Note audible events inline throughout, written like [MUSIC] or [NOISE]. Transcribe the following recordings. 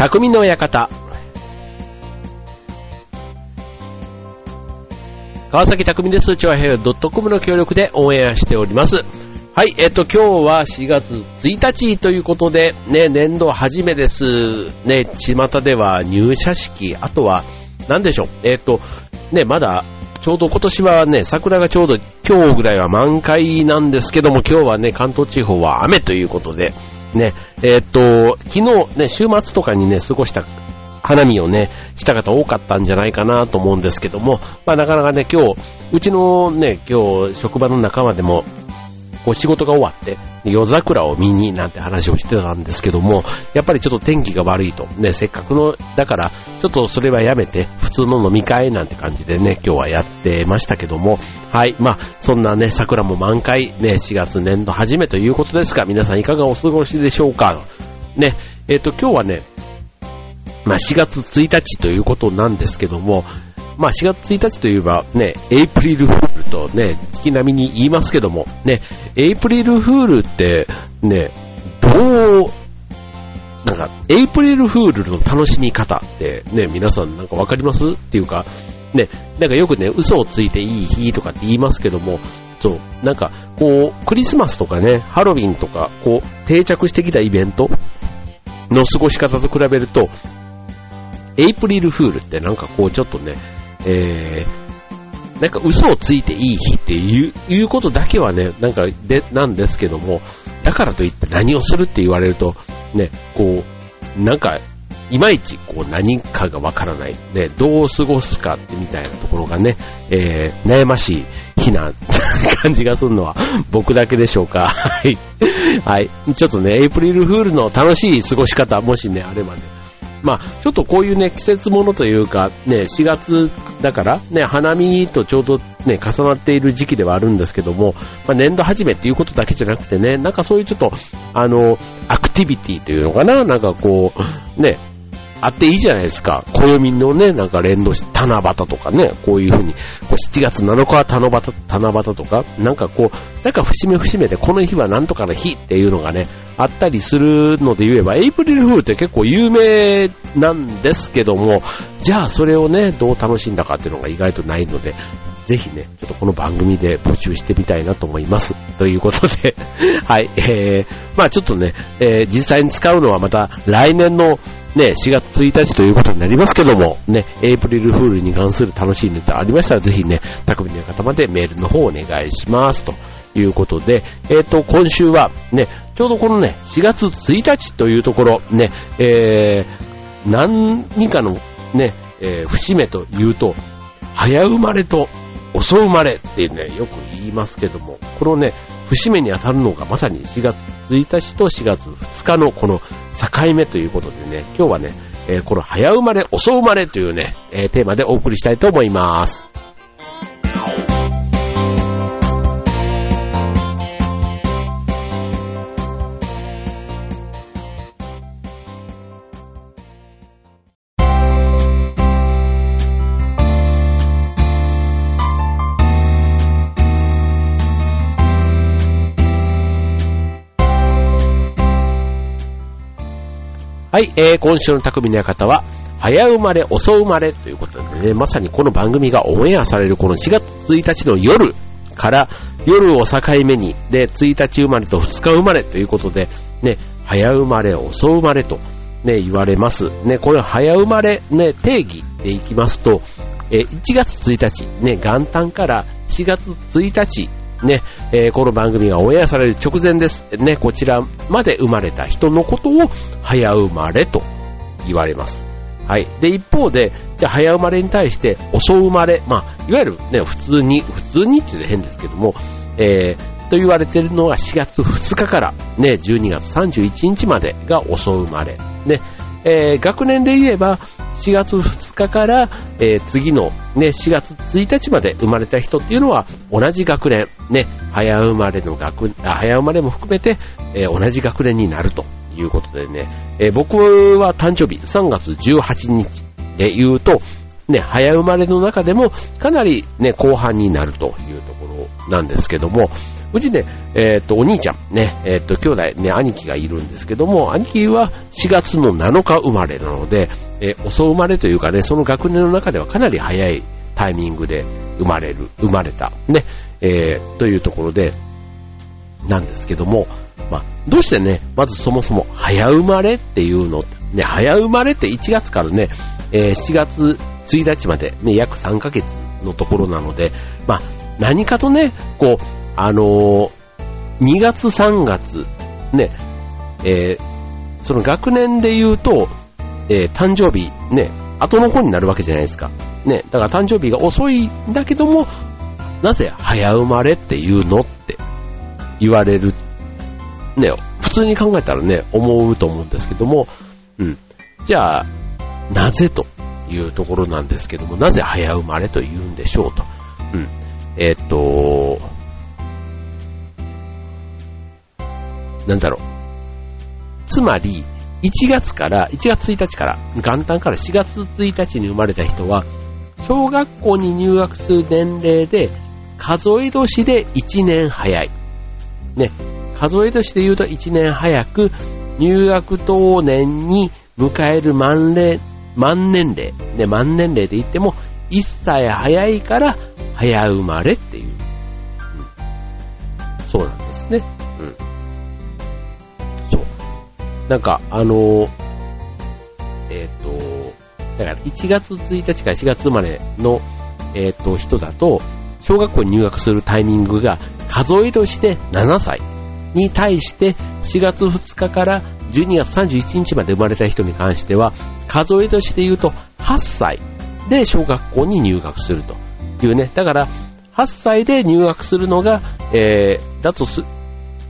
匠の館。川崎匠です。チョアヘドットコムの協力でオンエアしております。はい、えっと、今日は4月1日ということで、ね、年度初めです。ね、巷では入社式、あとは、なんでしょう、えっと、ね、まだ、ちょうど今年はね、桜がちょうど今日ぐらいは満開なんですけども、今日はね、関東地方は雨ということで、ね、えっと、昨日ね、週末とかにね、過ごした花見をね、した方多かったんじゃないかなと思うんですけども、まあなかなかね、今日、うちのね、今日、職場の仲間でも、こう仕事が終わって、夜桜を見になんて話をしてたんですけども、やっぱりちょっと天気が悪いと。ね、せっかくの、だから、ちょっとそれはやめて、普通の飲み会なんて感じでね、今日はやってましたけども、はい、まあ、そんなね、桜も満開、ね、4月年度初めということですが、皆さんいかがお過ごしでしょうか？ね、えっ、と、今日はね、まあ、4月1日ということなんですけども、まあ、4月1日といえばね、エイプリルフールとね、月並みに言いますけども、ね、エイプリルフールってね、どう、なんか、エイプリルフールの楽しみ方ってね、皆さんなんかわかります？っていうか、ね、なんかよくね、嘘をついていい日とかって言いますけども、そう、なんか、こう、クリスマスとかね、ハロウィンとか、こう、定着してきたイベントの過ごし方と比べると、エイプリルフールってなんかこうちょっとね、えー、なんか嘘をついていい日っていう、ことだけはね、なんかで、なんですけども、だからといって何をするって言われると、ね、こう、なんか、いまいちこう何かがわからない。で、どう過ごすかってみたいなところがね、えー、悩ましい日な [LAUGHS] 感じがするのは僕だけでしょうか。はい。はい。ちょっとね、エイプリルフールの楽しい過ごし方、もしね、あればね、まあ、ちょっとこういうね、季節ものというか、ね、4月だから、ね、花見とちょうどね、重なっている時期ではあるんですけども、まあ、年度始めっていうことだけじゃなくてね、なんかそういうちょっと、あの、アクティビティというのかな、なんかこう、ね、あっていいじゃないですか。暦のね、なんか連動して、七夕とかね、こういうふうに、こう7月7日は七夕、七夕とか、なんかこう、なんか節目節目でこの日はなんとかの日っていうのがね、あったりするので言えば、エイプリルフールって結構有名なんですけども、じゃあそれをね、どう楽しんだかっていうのが意外とないので、ぜひね、ちょっとこの番組で募集してみたいなと思います。ということで、[LAUGHS] はい、えー、まあちょっとね、えー、実際に使うのはまた来年のね、4月1日ということになりますけども、ね、エイプリルフールに関する楽しいネタありましたら、ぜひね、匠の方までメールの方をお願いします。ということで、えっ、ー、と、今週はね、ちょうどこのね、4月1日というところ、ね、えー、何かのね、えー、節目というと、早生まれと遅生まれってね、よく言いますけども、このね、節目に当たるのがまさに4月1日と4月2日のこの境目ということでね、今日はね、えー、この早生まれ、遅生まれというね、えー、テーマでお送りしたいと思います。はい、えー、今週の匠の館は、早生まれ、遅生まれということでね、まさにこの番組がオンエアされるこの4月1日の夜から、夜を境目に、で、1日生まれと2日生まれということで、ね、早生まれ、遅生まれと、ね、言われます。ね、これ早生まれ、ね、定義でいきますと、え、1月1日、ね、元旦から4月1日、ね、えー、この番組がオンエアされる直前です。ね、こちらまで生まれた人のことを早生まれと言われます。はい。で、一方で、じゃ早生まれに対して遅生まれ、まあ、いわゆるね、普通に、普通にって言うと変ですけども、えー、と言われているのが4月2日からね、12月31日までが遅生まれ。ね、えー、学年で言えば、4月2日から、えー、次のね、4月1日まで生まれた人っていうのは同じ学年、ね、早生まれの学、早生まれも含めて、えー、同じ学年になるということでね、えー、僕は誕生日3月18日で言うと、ね、早生まれの中でもかなりね、後半になるというところなんですけども、うちね、えっ、と、お兄ちゃん、ね、えっ、と、兄弟、ね、兄貴がいるんですけども、兄貴は4月の7日生まれなので、え遅生まれというかね、その学年の中ではかなり早いタイミングで生まれる、生まれた、ね、えというところで、なんですけども、まあ、どうしてね、まずそもそも早生まれっていうの、ね、早生まれって1月からね、えー、7月1日までね、約3ヶ月のところなので、まあ、何かとね、こう、あのー、2月3月、ね、えー、その学年で言うと、えー、誕生日、ね、後の方になるわけじゃないですか。ね、だから誕生日が遅いんだけども、なぜ早生まれっていうのって言われる、ね、普通に考えたらね、思うと思うんですけども、うん。じゃあ、なぜというところなんですけども、なぜ早生まれと言うんでしょうと。うん。えっ、と、なんだろう。つまり、1月から、1月1日から、元旦から4月1日に生まれた人は、小学校に入学する年齢で、数え年で1年早い。ね、数え年で言うと1年早く、入学当年に迎える満齢、万年齢。ね、万年齢で言っても、1歳早いから早生まれっていう。うん、そうなんですね。うん。そう。なんか、あのー、えっ、ー、と、だから1月1日から4月生まれの、えっ、ー、と、人だと、小学校に入学するタイミングが数え年で7歳に対して4月2日から12月31日まで生まれた人に関しては数え年で言うと8歳で小学校に入学するというね。だから、8歳で入学するのが、えー、だとす、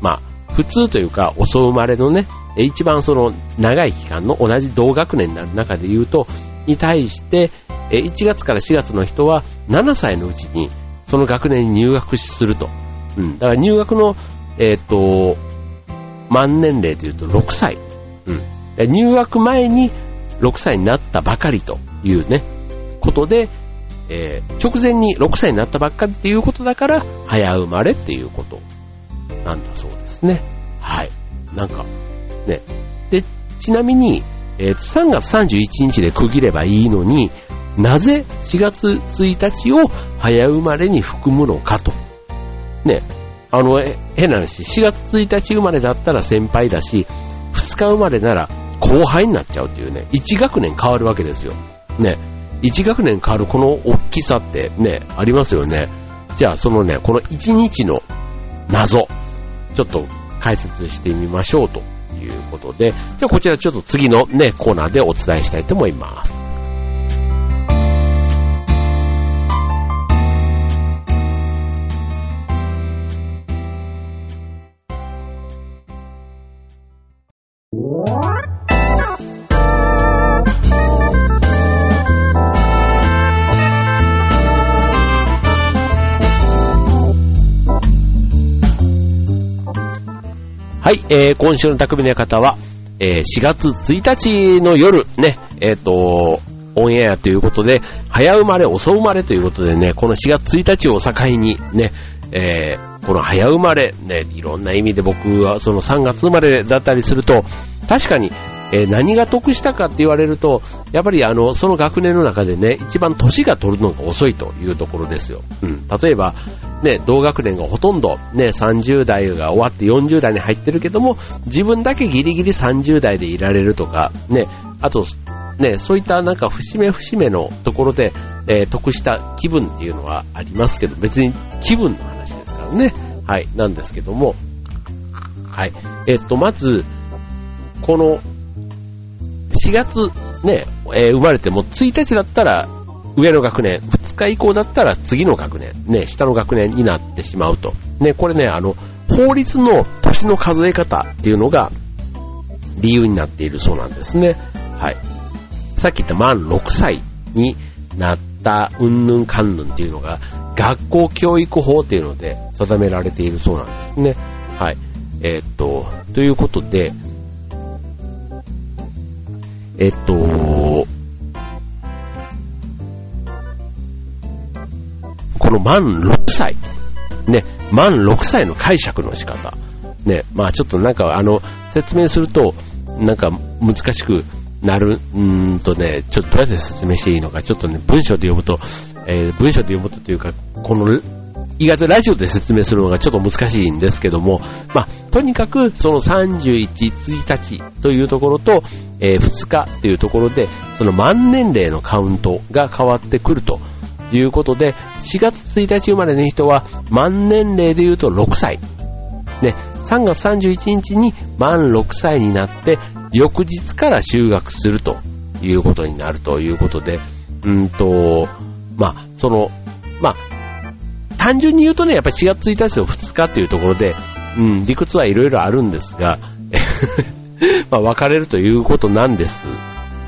まあ、普通というか、遅生まれのね、一番その長い期間の同じ同学年になる中で言うと、に対して、1月から4月の人は7歳のうちにその学年に入学すると。うん。だから入学の、えっ、ー、と、満年齢というと6歳。うん。入学前に6歳になったばかりというね、ことで、えー、直前に6歳になったばっかりっていうことだから、早生まれっていうことなんだそうですね。はい。なんか、ね。で、ちなみに、えー、3月31日で区切ればいいのに、なぜ4月1日を早生まれに含むのかと。ね。あの、変な話、4月1日生まれだったら先輩だし、2日生まれなら後輩になっちゃうっていうね、1学年変わるわけですよ。ね。1学年変わるこの大きさってね、ありますよね。じゃあそのね、この1日の謎、ちょっと解説してみましょうということで、じゃあこちらちょっと次のね、コーナーでお伝えしたいと思います。はい、えー、今週の匠の方は、えー、4月1日の夜、ね、えっ、ー、と、オンエアということで、早生まれ、遅生まれということでね、この4月1日を境にね、えー、この早生まれ、ね、いろんな意味で僕はその3月生まれだったりすると、確かにえー、何が得したかって言われると、やっぱりあの、その学年の中でね、一番年が取るのが遅いというところですよ。うん。例えば、ね、同学年がほとんど、ね、30代が終わって40代に入ってるけども、自分だけギリギリ30代でいられるとか、ね、あと、ね、そういったなんか節目節目のところで、えー、得した気分っていうのはありますけど、別に気分の話ですからね。はい、なんですけども、はい。えっと、まず、この4月ね、えー、生まれても1日だったら上の学年、2日以降だったら次の学年、ね、下の学年になってしまうと。ね、これね、あの、法律の年の数え方っていうのが理由になっているそうなんですね。はい。さっき言った満6歳になったうんぬんかんぬんっていうのが学校教育法っていうので定められているそうなんですね。はい。えー、っと、ということで、えっと、この満6歳、ね、満6歳の解釈の仕方、ね、まあちょっとなんかあの、説明すると、なんか難しくなる、うんとね、ちょっとどうやって説明していいのか、ちょっとね、文章で読むと、えー、文章で読むとというか、この意外とラジオで説明するのがちょっと難しいんですけども、まあ、とにかくその31、1日というところと、えー、2日というところで、その万年齢のカウントが変わってくるということで、4月1日生まれの人は万年齢で言うと6歳。ね、3月31日に満6歳になって、翌日から就学するということになるということで、うんと、まあ、その、まあ、単純に言うとね、やっぱり4月1日と2日っていうところで、うん、理屈はいろいろあるんですが、[LAUGHS] まあ、分かれるということなんです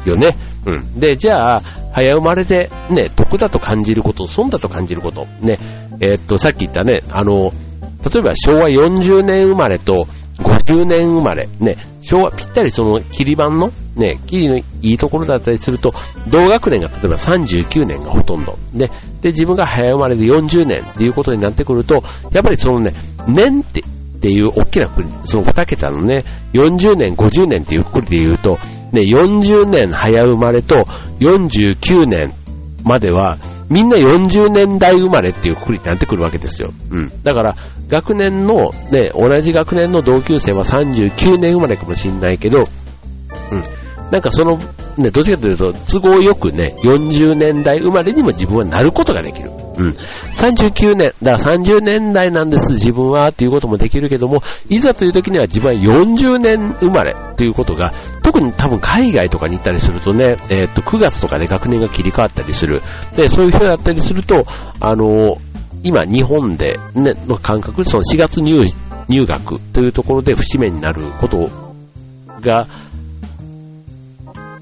よね。うん。で、じゃあ、早生まれでね、得だと感じること、損だと感じること、ね、えー、っと、さっき言ったね、あの、例えば昭和40年生まれと50年生まれ、ね、昭和ぴったりその切り板の、ね、切りのいいところだったりすると、同学年が例えば39年がほとんど。ね、で、自分が早生まれで40年っていうことになってくると、やっぱりそのね、年って、っていう大きな国、その2桁のね、40年、50年っていうくりで言うと、ね、40年早生まれと49年までは、みんな40年代生まれっていうくくりになってくるわけですよ。うん。だから、学年の、ね、同じ学年の同級生は39年生まれかもしれないけど、うん。なんかその、ね、どっちかというと、都合よくね、40年代生まれにも自分はなることができる。うん。39年、だから30年代なんです、自分は、っていうこともできるけども、いざという時には自分は40年生まれっていうことが、特に多分海外とかに行ったりするとね、えー、っと、9月とかで学年が切り替わったりする。で、そういう人だったりすると、あの今日本で、ね、の感覚その4月入入学というところで節目になることが、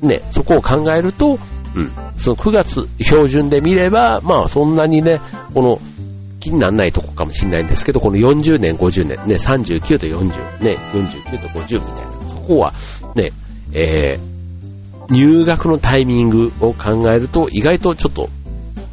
ね、そこを考えると、うん。その9月標準で見れば、まあそんなにね、この気にならないとこかもしれないんですけど、この40年、50年、ね、39と40、ね、49と50みたいな、そこはね、えー、入学のタイミングを考えると意外とちょっと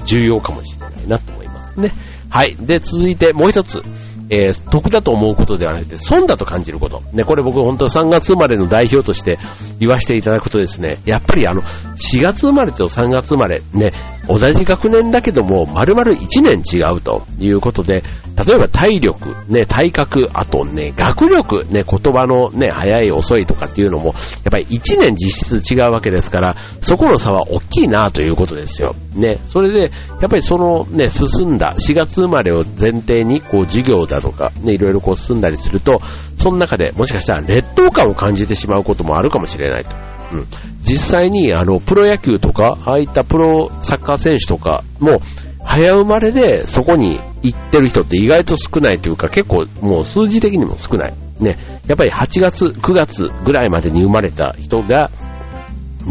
重要かもしれないなと思いますね。はい。で、続いてもう一つ。えー、得だと思うことではなくて、損だと感じること。ね、これ僕本当3月生まれの代表として言わせていただくとですね、やっぱりあの、4月生まれと3月生まれ、ね、同じ学年だけども、丸々1年違うということで、例えば体力、ね、体格、あとね、学力、ね、言葉のね、早い遅いとかっていうのも、やっぱり1年実質違うわけですから、そこの差は大きいなということですよ。ね、それで、やっぱりそのね、進んだ4月生まれを前提に、こう、授業だとか、ね、いろいろこう進んだりすると、その中でもしかしたら劣等感を感じてしまうこともあるかもしれないと。うん。実際に、あの、プロ野球とか、ああいったプロサッカー選手とかも、早生まれでそこに行ってる人って意外と少ないというか、結構もう数字的にも少ない。ね。やっぱり8月、9月ぐらいまでに生まれた人が、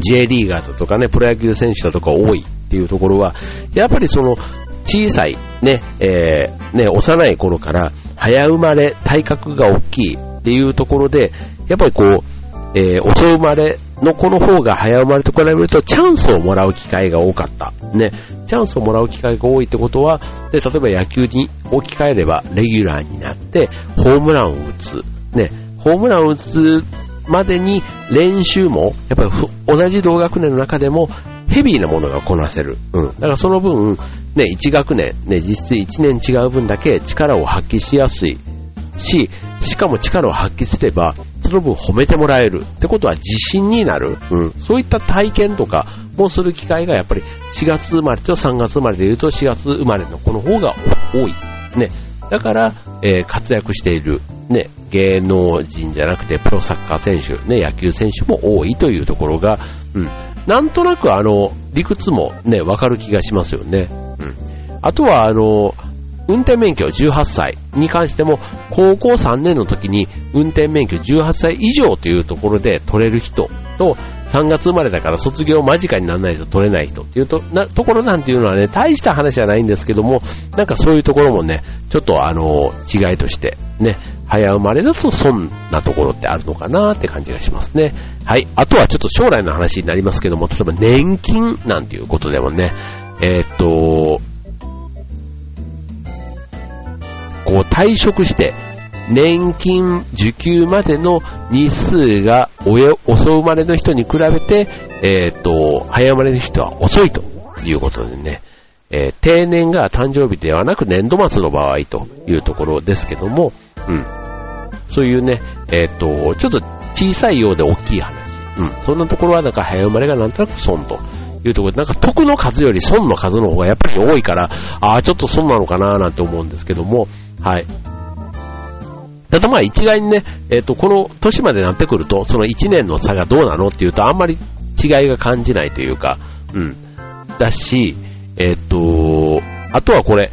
J リーガーだとかね、プロ野球選手だとか多いっていうところは、やっぱりその、小さい、ね、えー、ね、幼い頃から早生まれ、体格が大きいっていうところで、やっぱりこう、えー、遅生まれの子の方が早生まれと比べるとチャンスをもらう機会が多かった。ね。チャンスをもらう機会が多いってことは、で、例えば野球に置き換えればレギュラーになってホームランを打つ。ね。ホームランを打つまでに練習も、やっぱり同じ同学年の中でもヘビーなものがこなせる。うん。だからその分、ね、1学年、ね、実質1年違う分だけ力を発揮しやすいし、しかも力を発揮すれば、その分褒めてもらえるってことは自信になる。うん。そういった体験とかもする機会がやっぱり4月生まれと3月生まれで言うと4月生まれの子の方が多い。ね。だから、えー、活躍している、ね、芸能人じゃなくてプロサッカー選手、ね、野球選手も多いというところが、うん。なんとなくあの、理屈もね、わかる気がしますよね。うん。あとはあの、運転免許18歳に関しても、高校3年の時に運転免許18歳以上というところで取れる人と、3月生まれだから卒業間近にならないと取れない人っていうとなところなんていうのはね、大した話じゃないんですけども、なんかそういうところもね、ちょっとあの、違いとして、ね、早生まれだと損なところってあるのかなって感じがしますね。はい。あとはちょっと将来の話になりますけども、例えば年金なんていうことでもね、えー、っと、こう退職して、年金受給までの日数が遅生まれの人に比べて、えっ、ー、と、早生まれの人は遅いということでね、えー、定年が誕生日ではなく年度末の場合というところですけども、うん。そういうね、えっ、ー、と、ちょっと小さいようで大きい話。うん。そんなところはなんか早生まれがなんとなく損というところで、なんか得の数より損の数の方がやっぱり多いから、ああ、ちょっと損なのかななんて思うんですけども、はい。ただまあ一概にね、えっ、ー、と、この年までなってくると、その1年の差がどうなのっていうと、あんまり違いが感じないというか、うん。だし、えっ、ー、と、あとはこれ、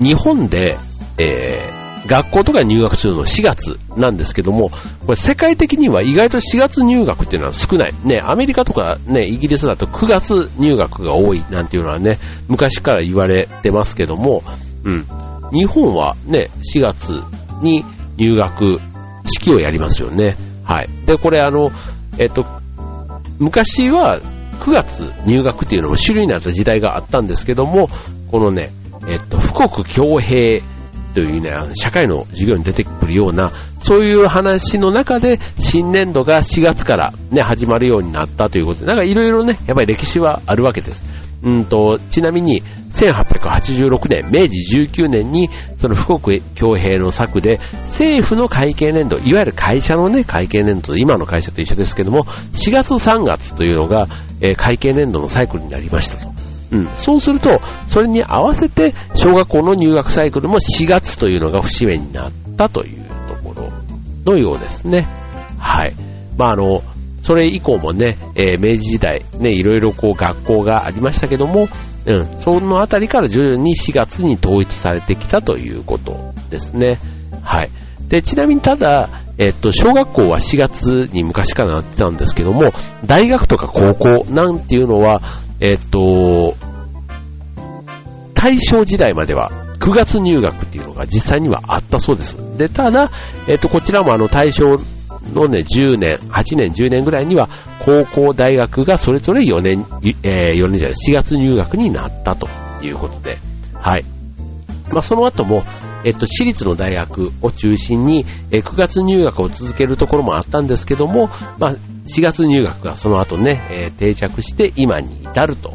日本で、えー、学校とか入学するの4月なんですけども、これ世界的には意外と4月入学っていうのは少ない。ね、アメリカとかね、イギリスだと9月入学が多いなんていうのはね、昔から言われてますけども、うん。日本はね、4月に入学式をやりますよね。はい。で、これあの、えっと、昔は9月入学っていうのも主流になった時代があったんですけども、このね、えっと、富国強兵というね、社会の授業に出てくるような、そういう話の中で新年度が4月からね、始まるようになったということで、なんかいろいろね、やっぱり歴史はあるわけです。うんと、ちなみに、1886年、明治19年に、その富国強兵の策で、政府の会計年度、いわゆる会社のね、会計年度、今の会社と一緒ですけども、4月3月というのが、えー、会計年度のサイクルになりましたと。うん。そうすると、それに合わせて、小学校の入学サイクルも4月というのが節目になったというところのようですね。はい。まあ、あの、それ以降もね、えー、明治時代、ね、いろいろこう学校がありましたけども、うん、そのあたりから徐々に4月に統一されてきたということですね。はい。で、ちなみにただ、えっと、小学校は4月に昔からなってたんですけども、大学とか高校なんていうのは、えっと、大正時代までは9月入学っていうのが実際にはあったそうです。で、ただ、えっと、こちらもあの大正のね、10年、8年、10年ぐらいには、高校、大学がそれぞれ4年、えー、4年じゃない、4月入学になったということで、はい。まあ、その後も、えっと、私立の大学を中心に、え、9月入学を続けるところもあったんですけども、まあ、4月入学がその後ね、えー、定着して今に至ると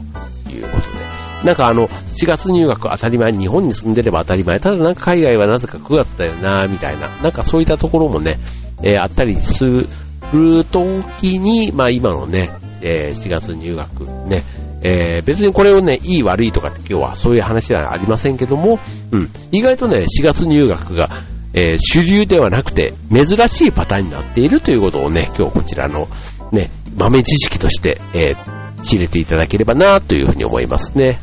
いうことで、なんかあの、4月入学当たり前、日本に住んでれば当たり前、ただなんか海外はなぜか9月だよな、みたいな、なんかそういったところもね、えー、あったりする時に、まあ今のね、えー、4月入学ね、えー、別にこれをね、いい悪いとかって今日はそういう話ではありませんけども、うん、意外とね、4月入学が、えー、主流ではなくて、珍しいパターンになっているということをね、今日こちらのね、豆知識として、えー、知れていただければなというふうに思いますね。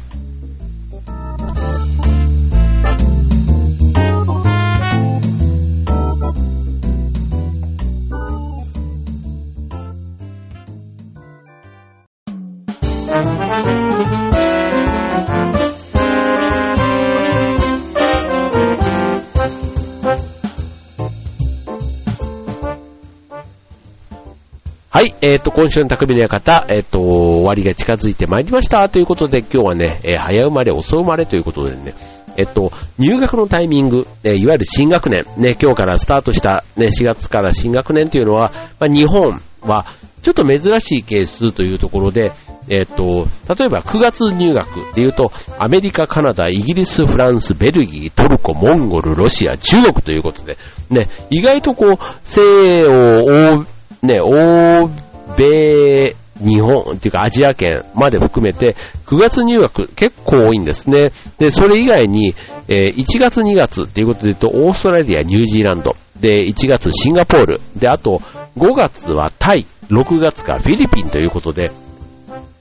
えっ、ー、と、今週の匠の館、えっ、ー、と、終わりが近づいてまいりました。ということで、今日はね、えー、早生まれ、遅生まれということでね、えっと、入学のタイミング、えいわゆる新学年、ね、今日からスタートした、ね、4月から新学年というのは、まあ、日本は、ちょっと珍しいケースというところで、えっと、例えば9月入学でいうと、アメリカ、カナダ、イギリス、フランス、ベルギー、トルコ、モンゴル、ロシア、中国ということで、ね、意外とこう、西欧、ね、欧米、日本っていうかアジア圏まで含めて9月入学結構多いんですね。で、それ以外に、えー、1月2月っていうことで言うとオーストラリア、ニュージーランド、で、1月シンガポール、で、あと5月はタイ、6月がフィリピンということで、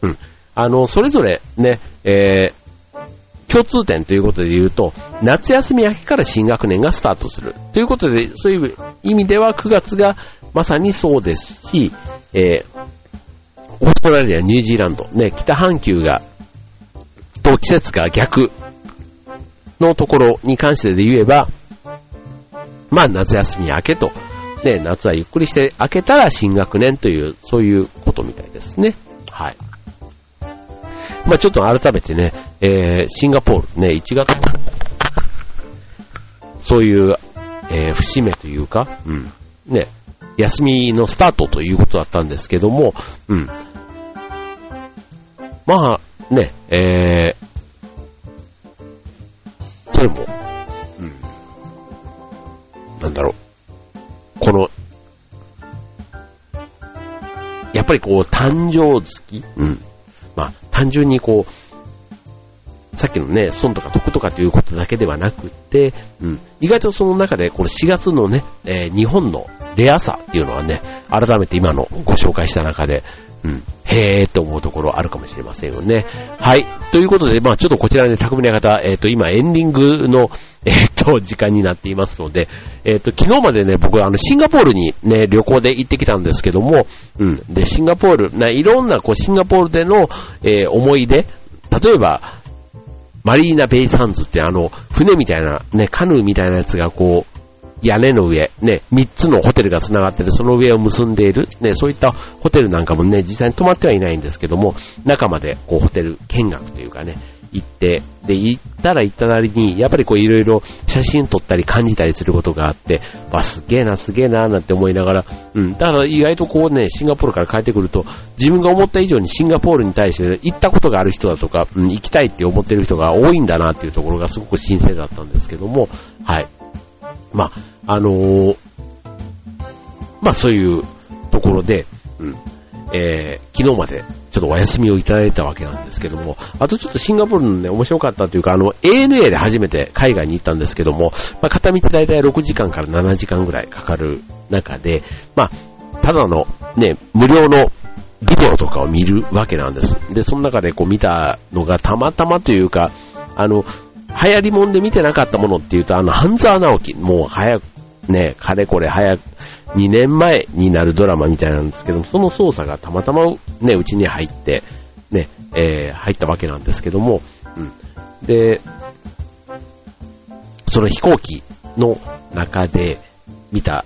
うん。あの、それぞれね、えー、共通点ということで言うと、夏休み明けから新学年がスタートする。ということで、そういう意味では9月がまさにそうですし、えー、オーストラリア、ニュージーランド、ね、北半球が、と季節が逆のところに関してで言えば、まあ夏休み明けと、ね、夏はゆっくりして明けたら新学年という、そういうことみたいですね。はい。まあちょっと改めてね、えー、シンガポールね、1月、そういう、えー、節目というか、うん、ね、休みのスタートということだったんですけども、うん。まあ、ね、えー、それも、うん、なんだろう、この、やっぱりこう、誕生月うん。まあ、単純にこう、さっきのね、損とか得とかということだけではなくて、うん。意外とその中で、この4月のね、えー、日本のレアさっていうのはね、改めて今のご紹介した中で、うん、へーって思うところあるかもしれませんよね。はい。ということで、まあちょっとこちら、ね、匠の方、えっ、ー、と、今エンディングの、[LAUGHS] えっ、ー、と、時間になっていますので、えっ、ー、と、昨日までね、僕はあの、シンガポールにね、旅行で行ってきたんですけども、うん。で、シンガポール、ないろんな、こう、シンガポールでの、え思い出、例えば、マリーナ・ベイ・サンズってあの、船みたいな、ね、カヌーみたいなやつがこう、屋根の上、ね、3つのホテルが繋がってる、その上を結んでいる、ね、そういったホテルなんかもね、実際に泊まってはいないんですけども、中までこうホテル見学というかね、行って、で、行ったら行ったなりに、やっぱりこういろいろ写真撮ったり感じたりすることがあって、わ、すげえな、すげえな、なんて思いながら、うん、だから意外とこうね、シンガポールから帰ってくると、自分が思った以上にシンガポールに対して行ったことがある人だとか、うん、行きたいって思ってる人が多いんだなっていうところがすごく新鮮だったんですけども、はい。まあ、あのー、まあそういうところで、うん、えー、昨日までちょっとお休みをいただいたわけなんですけども、あとちょっとシンガポールのね、面白かったというか、あの、ANA で初めて海外に行ったんですけども、まあ、片道だいたい6時間から7時間ぐらいかかる中で、まあ、ただのね、無料のビデオとかを見るわけなんです。で、その中でこう見たのがたまたまというか、あの、流行りもんで見てなかったものっていうと、あの、半沢直樹、もう早く、ね、かれこれ早く、2年前になるドラマみたいなんですけども、その操作がたまたまね、うちに入って、ね、えー、入ったわけなんですけども、うん。で、その飛行機の中で見た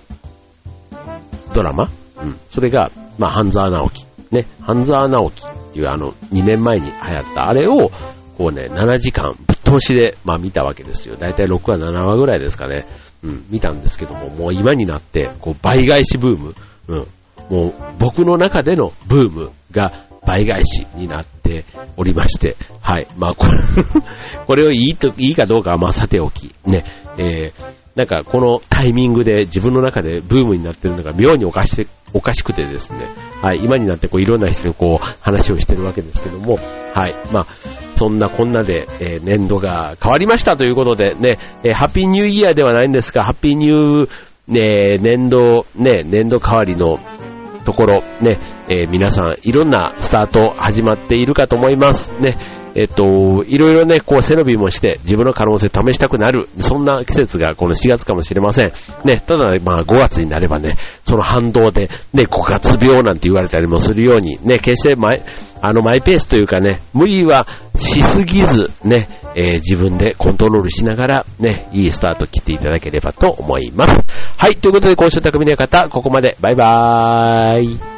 ドラマうん。それが、まあ、半沢直樹。ね、半沢直樹っていうあの、2年前に流行ったあれを、こうね、7時間ぶっ通しで、まあ見たわけですよ。だいたい6話、7話ぐらいですかね。うん、見たんですけども、もう今になって、こう倍返しブーム、うん、もう僕の中でのブームが倍返しになっておりまして、はい。まあこれ [LAUGHS] これをいいと、いいかどうかはまあさておき、ね、えー、なんかこのタイミングで自分の中でブームになってるのが妙におかしおかしくてですね、はい、今になってこういろんな人にこう話をしてるわけですけども、はい、まあ、そんなこんなで、えー、年度が変わりましたということでね、えー、ハッピーニューイヤーではないんですが、ハッピーニュー、ね、年度、ね、年度変わりのところ、ね、えー、皆さんいろんなスタート始まっているかと思います。ね、えっと、いろいろね、こう背伸びもして自分の可能性試したくなる、そんな季節がこの4月かもしれません。ね、ただ、まあ5月になればね、その反動で、ね、5月病なんて言われたりもするように、ね、決してマイ、あのマイペースというかね、無理はしすぎず、ね、えー、自分でコントロールしながら、ね、いいスタート切っていただければと思います。はい、ということで、今週匠の方、ここまで。バイバーイ。